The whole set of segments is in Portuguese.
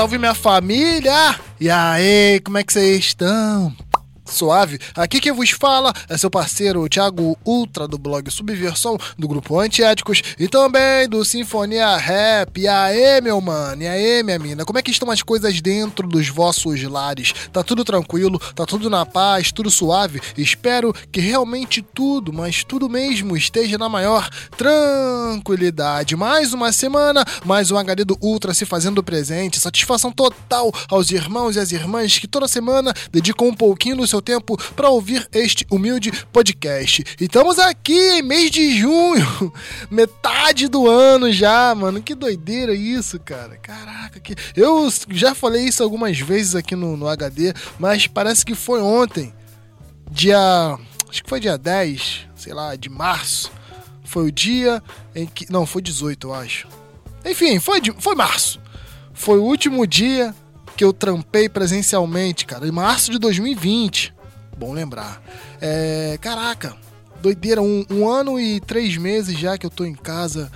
salve minha família! E aí, como é que vocês estão? Suave, aqui quem vos fala é seu parceiro Thiago Ultra do blog Subversão, do grupo Antiéticos e também do Sinfonia Rap. E aí, meu mano, e aí, minha mina, como é que estão as coisas dentro dos vossos lares? Tá tudo tranquilo, tá tudo na paz, tudo suave? Espero que realmente tudo, mas tudo mesmo, esteja na maior tranquilidade. Mais uma semana, mais um HD do Ultra se fazendo presente. Satisfação total aos irmãos e às irmãs que toda semana dedicam um pouquinho do seu seu tempo para ouvir este humilde podcast. E estamos aqui em mês de junho, metade do ano já, mano. Que doideira isso, cara. Caraca, que... eu já falei isso algumas vezes aqui no, no HD, mas parece que foi ontem, dia. Acho que foi dia 10, sei lá, de março. Foi o dia em que. Não, foi 18, eu acho. Enfim, foi, de... foi março. Foi o último dia que eu trampei presencialmente, cara, em março de 2020. Bom lembrar. É, caraca, doideira, um, um, ano e três meses já que eu tô em casa,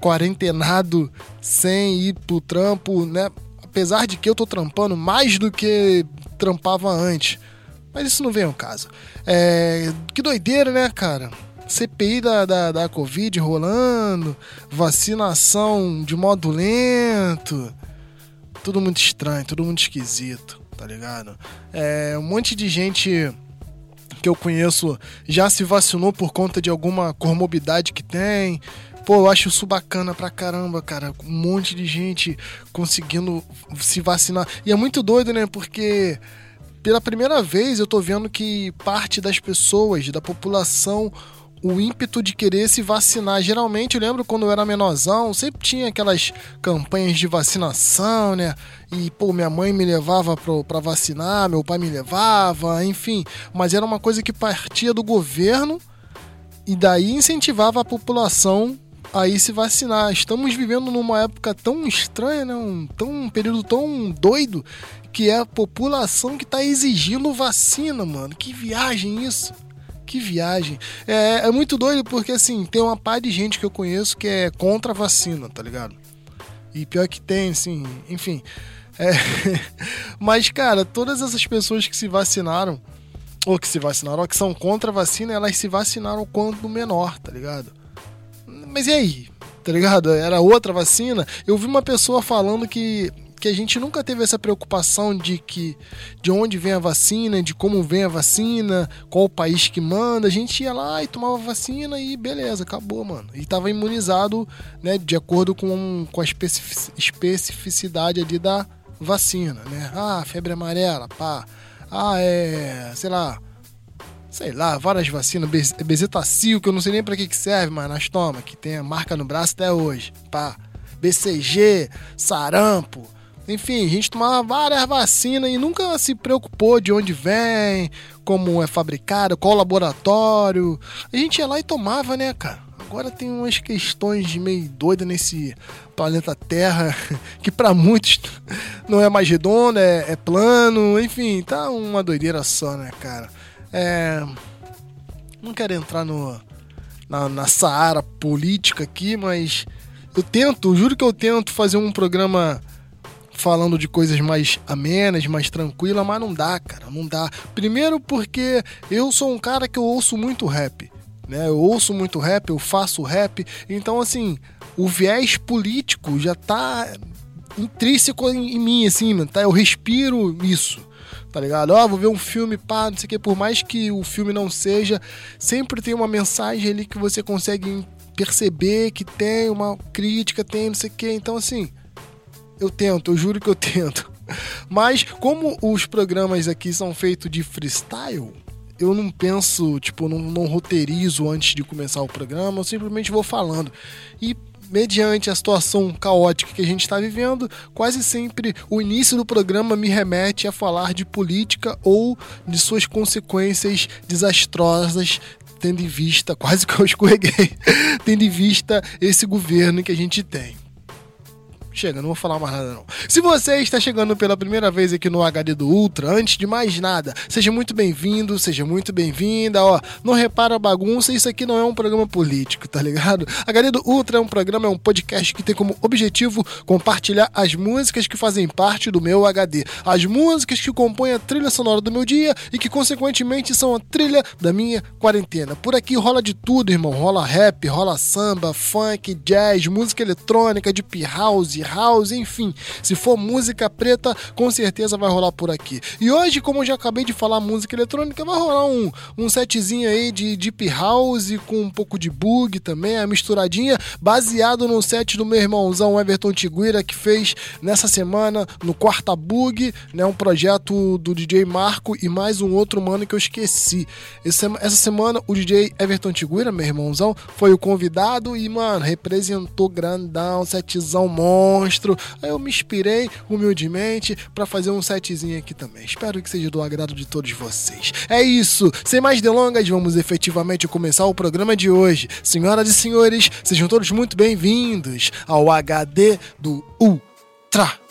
quarentenado, sem ir pro trampo, né? Apesar de que eu tô trampando mais do que trampava antes. Mas isso não vem ao caso. É, que doideira, né, cara? CPI da, da, da Covid rolando, vacinação de modo lento tudo muito estranho, tudo muito esquisito, tá ligado? É, um monte de gente que eu conheço já se vacinou por conta de alguma comorbidade que tem. Pô, eu acho isso bacana pra caramba, cara. Um monte de gente conseguindo se vacinar. E é muito doido, né? Porque pela primeira vez eu tô vendo que parte das pessoas, da população, o ímpeto de querer se vacinar. Geralmente, eu lembro quando eu era menorzão, sempre tinha aquelas campanhas de vacinação, né? E, pô, minha mãe me levava para vacinar, meu pai me levava, enfim. Mas era uma coisa que partia do governo e daí incentivava a população a ir se vacinar. Estamos vivendo numa época tão estranha, né? Um, tão, um período tão doido que é a população que está exigindo vacina, mano. Que viagem isso! Que viagem. É, é muito doido porque, assim, tem uma par de gente que eu conheço que é contra a vacina, tá ligado? E pior que tem, assim, enfim. É... Mas, cara, todas essas pessoas que se vacinaram, ou que se vacinaram, ou que são contra a vacina, elas se vacinaram quando menor, tá ligado? Mas e aí? Tá ligado? Era outra vacina. Eu vi uma pessoa falando que que a gente nunca teve essa preocupação de que de onde vem a vacina, de como vem a vacina, qual o país que manda. A gente ia lá e tomava vacina e beleza, acabou, mano. E tava imunizado, né, de acordo com, com a especificidade ali da vacina, né? Ah, febre amarela, pá. Ah, é, sei lá, sei lá, várias vacinas, bezetacil, que eu não sei nem para que que serve, mas nós toma, que tem a marca no braço até hoje, pá. BCG, sarampo, enfim, a gente tomava várias vacinas e nunca se preocupou de onde vem, como é fabricado, qual laboratório. A gente ia lá e tomava, né, cara? Agora tem umas questões meio doidas nesse planeta Terra, que para muitos não é mais redondo, é, é, plano, enfim, tá uma doideira só, né, cara? É... Não quero entrar no, na, na Saara política aqui, mas eu tento, juro que eu tento fazer um programa falando de coisas mais amenas, mais tranquilas, mas não dá, cara, não dá. Primeiro porque eu sou um cara que eu ouço muito rap, né? Eu ouço muito rap, eu faço rap, então assim, o viés político já tá intrínseco em, mim, assim, tá? Eu respiro isso tá ligado? Ó, oh, vou ver um filme, pá, não sei o que, por mais que o filme não seja, sempre tem uma mensagem ali que você consegue perceber que tem uma crítica, tem não sei o que, então assim, eu tento, eu juro que eu tento. Mas como os programas aqui são feitos de freestyle, eu não penso, tipo, não, não roteirizo antes de começar o programa, eu simplesmente vou falando. E mediante a situação caótica que a gente está vivendo, quase sempre o início do programa me remete a falar de política ou de suas consequências desastrosas, tendo em vista, quase que eu escorreguei, tendo em vista esse governo que a gente tem chega, não vou falar mais nada não. Se você está chegando pela primeira vez aqui no HD do Ultra, antes de mais nada, seja muito bem-vindo, seja muito bem-vinda, ó. Não repara a bagunça, isso aqui não é um programa político, tá ligado? HD do Ultra é um programa, é um podcast que tem como objetivo compartilhar as músicas que fazem parte do meu HD, as músicas que compõem a trilha sonora do meu dia e que consequentemente são a trilha da minha quarentena. Por aqui rola de tudo, irmão, rola rap, rola samba, funk, jazz, música eletrônica, deep house, house, enfim. Se for música preta, com certeza vai rolar por aqui. E hoje, como eu já acabei de falar música eletrônica, vai rolar um, um setzinho aí de deep house com um pouco de bug também, a misturadinha, baseado no set do meu irmãozão Everton Tiguira, que fez nessa semana no Quarta Bug, né, um projeto do DJ Marco e mais um outro mano que eu esqueci. Essa semana o DJ Everton Tiguira, meu irmãozão, foi o convidado e, mano, representou grandão, setzão monstro. Aí eu me inspirei humildemente para fazer um setzinho aqui também. Espero que seja do agrado de todos vocês. É isso, sem mais delongas, vamos efetivamente começar o programa de hoje. Senhoras e senhores, sejam todos muito bem-vindos ao HD do Ultra.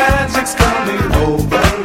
magic's coming over.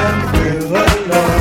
can feel alone.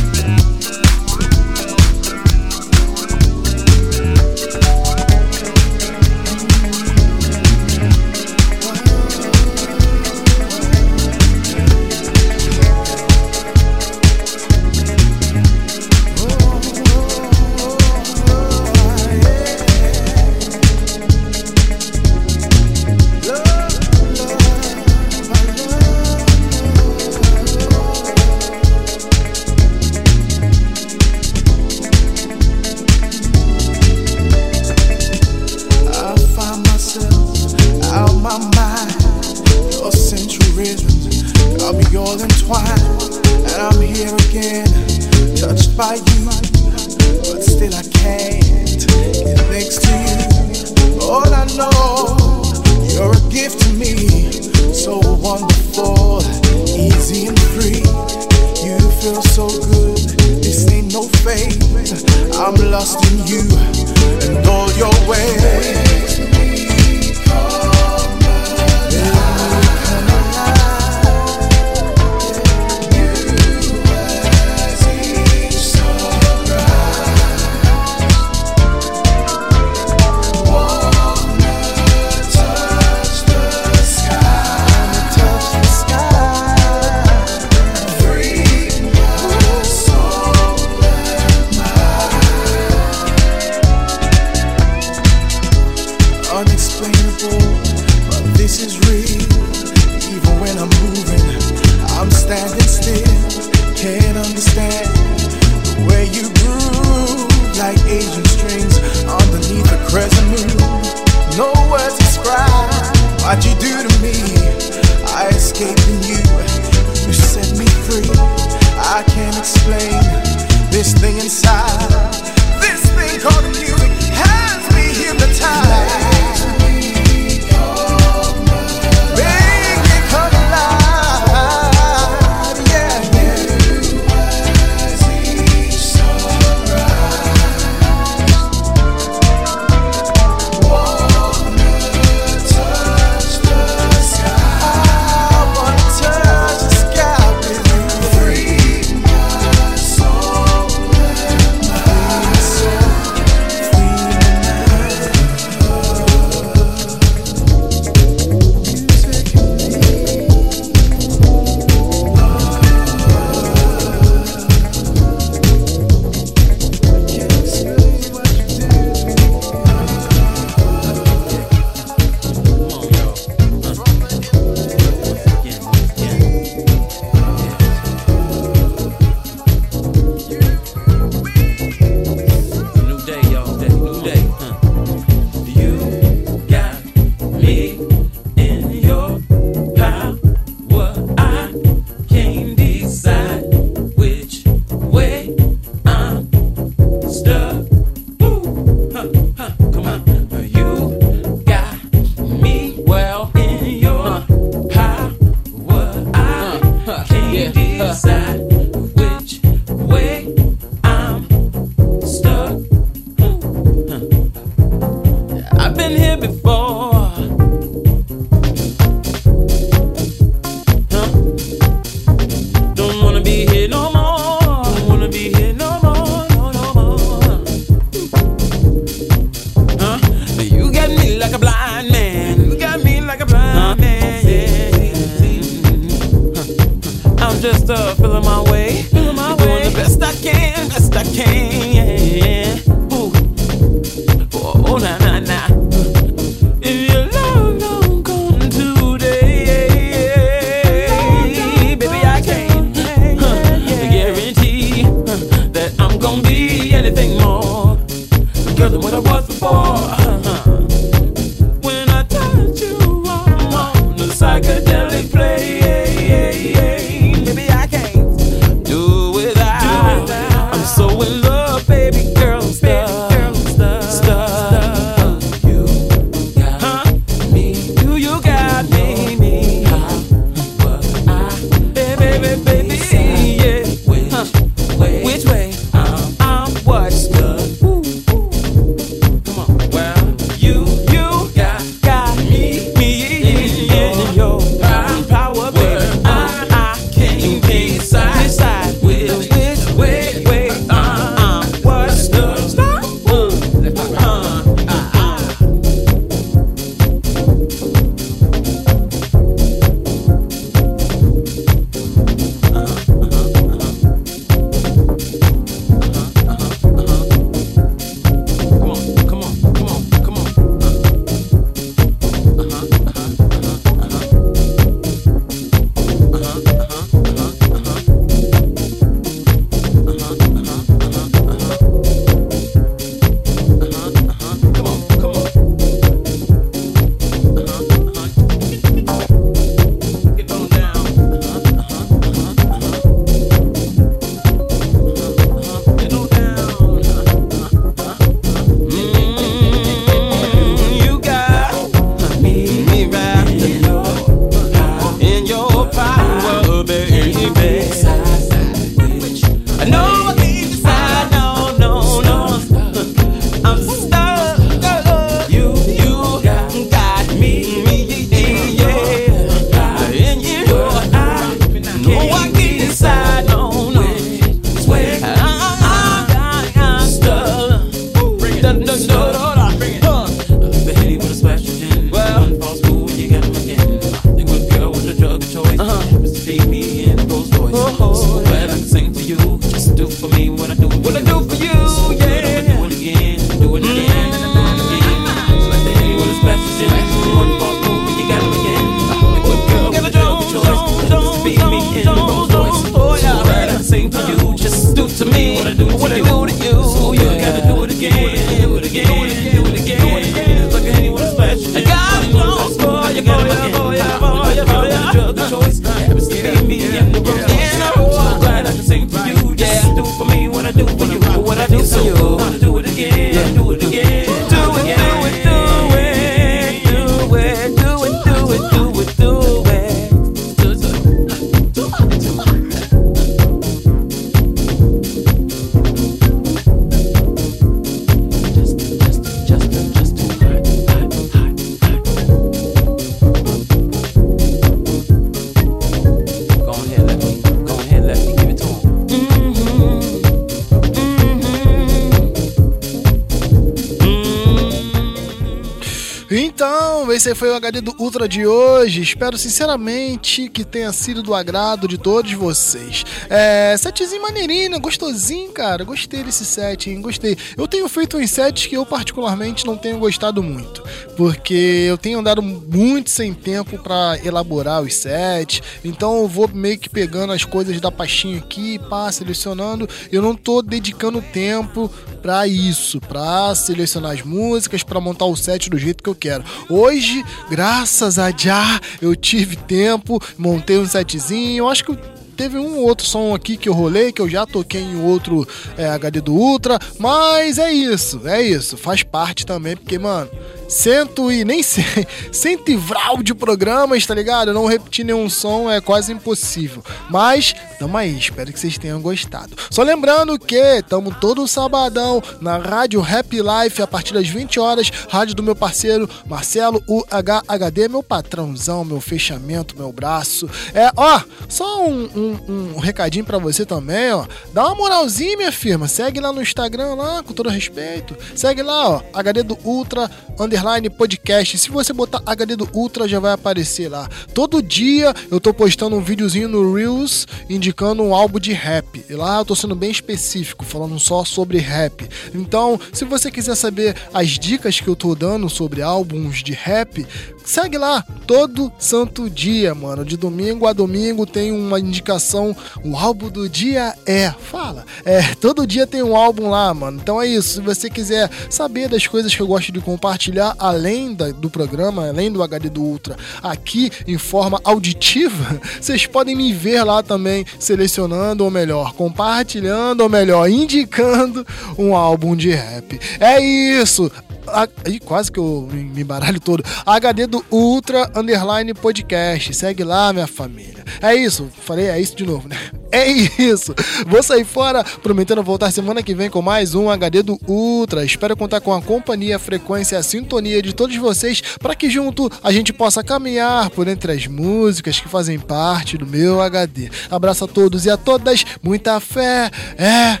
esse foi o HD do Ultra de hoje. Espero sinceramente que tenha sido do agrado de todos vocês. É, setzinho maneirinho, né? gostosinho, cara. Gostei desse set, hein? Gostei. Eu tenho feito uns sets que eu particularmente não tenho gostado muito. Porque eu tenho andado muito sem tempo para elaborar os sets. Então eu vou meio que pegando as coisas da pastinha aqui, pá, selecionando. Eu não tô dedicando tempo para isso, para selecionar as músicas, para montar o set do jeito que eu quero. Hoje, graças a já, eu tive tempo, montei um setzinho, eu acho que teve um outro som aqui que eu rolei, que eu já toquei em outro eh, é, HD do Ultra, mas é isso, é isso, faz parte também, porque, mano, cento e nem sei, cento e vral de programas, tá ligado? Não repetir nenhum som é quase impossível. Mas, tamo aí, espero que vocês tenham gostado. Só lembrando que tamo todo sabadão na Rádio Happy Life a partir das 20 horas, rádio do meu parceiro Marcelo UHHD, meu patrãozão, meu fechamento, meu braço. É, ó, só um, um, um recadinho pra você também, ó. Dá uma moralzinha, minha firma. Segue lá no Instagram, lá, com todo respeito. Segue lá, ó, HD do Ultra, underline podcast. Se você botar HD do Ultra, já vai aparecer lá. Todo dia eu tô postando um videozinho no Reels indicando um álbum de rap. E lá eu tô sendo bem específico, falando só sobre rap. Então, se você quiser saber as dicas que eu tô dando sobre álbuns de rap, segue lá todo santo dia, mano. De domingo a domingo tem uma indicação. O álbum do dia é. Fala. É, todo dia tem um álbum lá, mano. Então é isso. Se você quiser saber das coisas que eu gosto de compartilhar, além da- do programa, além do HD do Ultra, aqui em forma auditiva, vocês podem me ver lá também, selecionando, ou melhor, compartilhando, ou melhor, indicando um álbum de rap. É isso. A- quase que eu me me baralho todo. HD do Ultra Underline Podcast. Segue lá, minha família. É isso. Falei, é isso de novo, né? É isso. Vou sair fora, prometendo voltar semana que vem com mais um HD do Ultra. Espero contar com a companhia, a frequência e a sintonia de todos vocês para que junto a gente possa caminhar por entre as músicas que fazem parte do meu HD. Abraço a todos e a todas. Muita fé. É.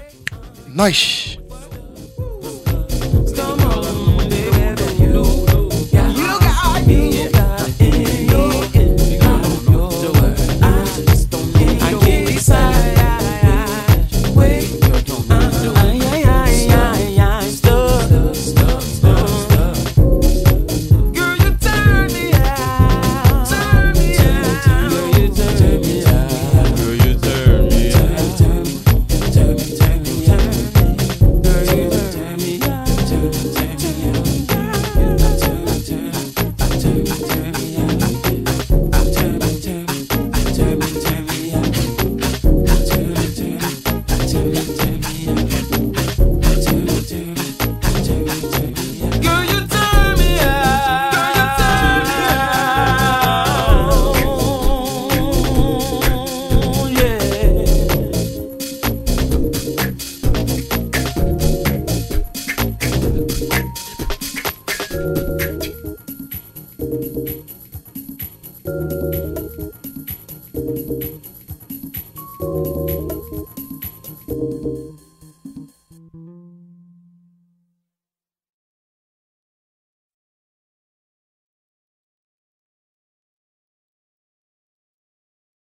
Nós.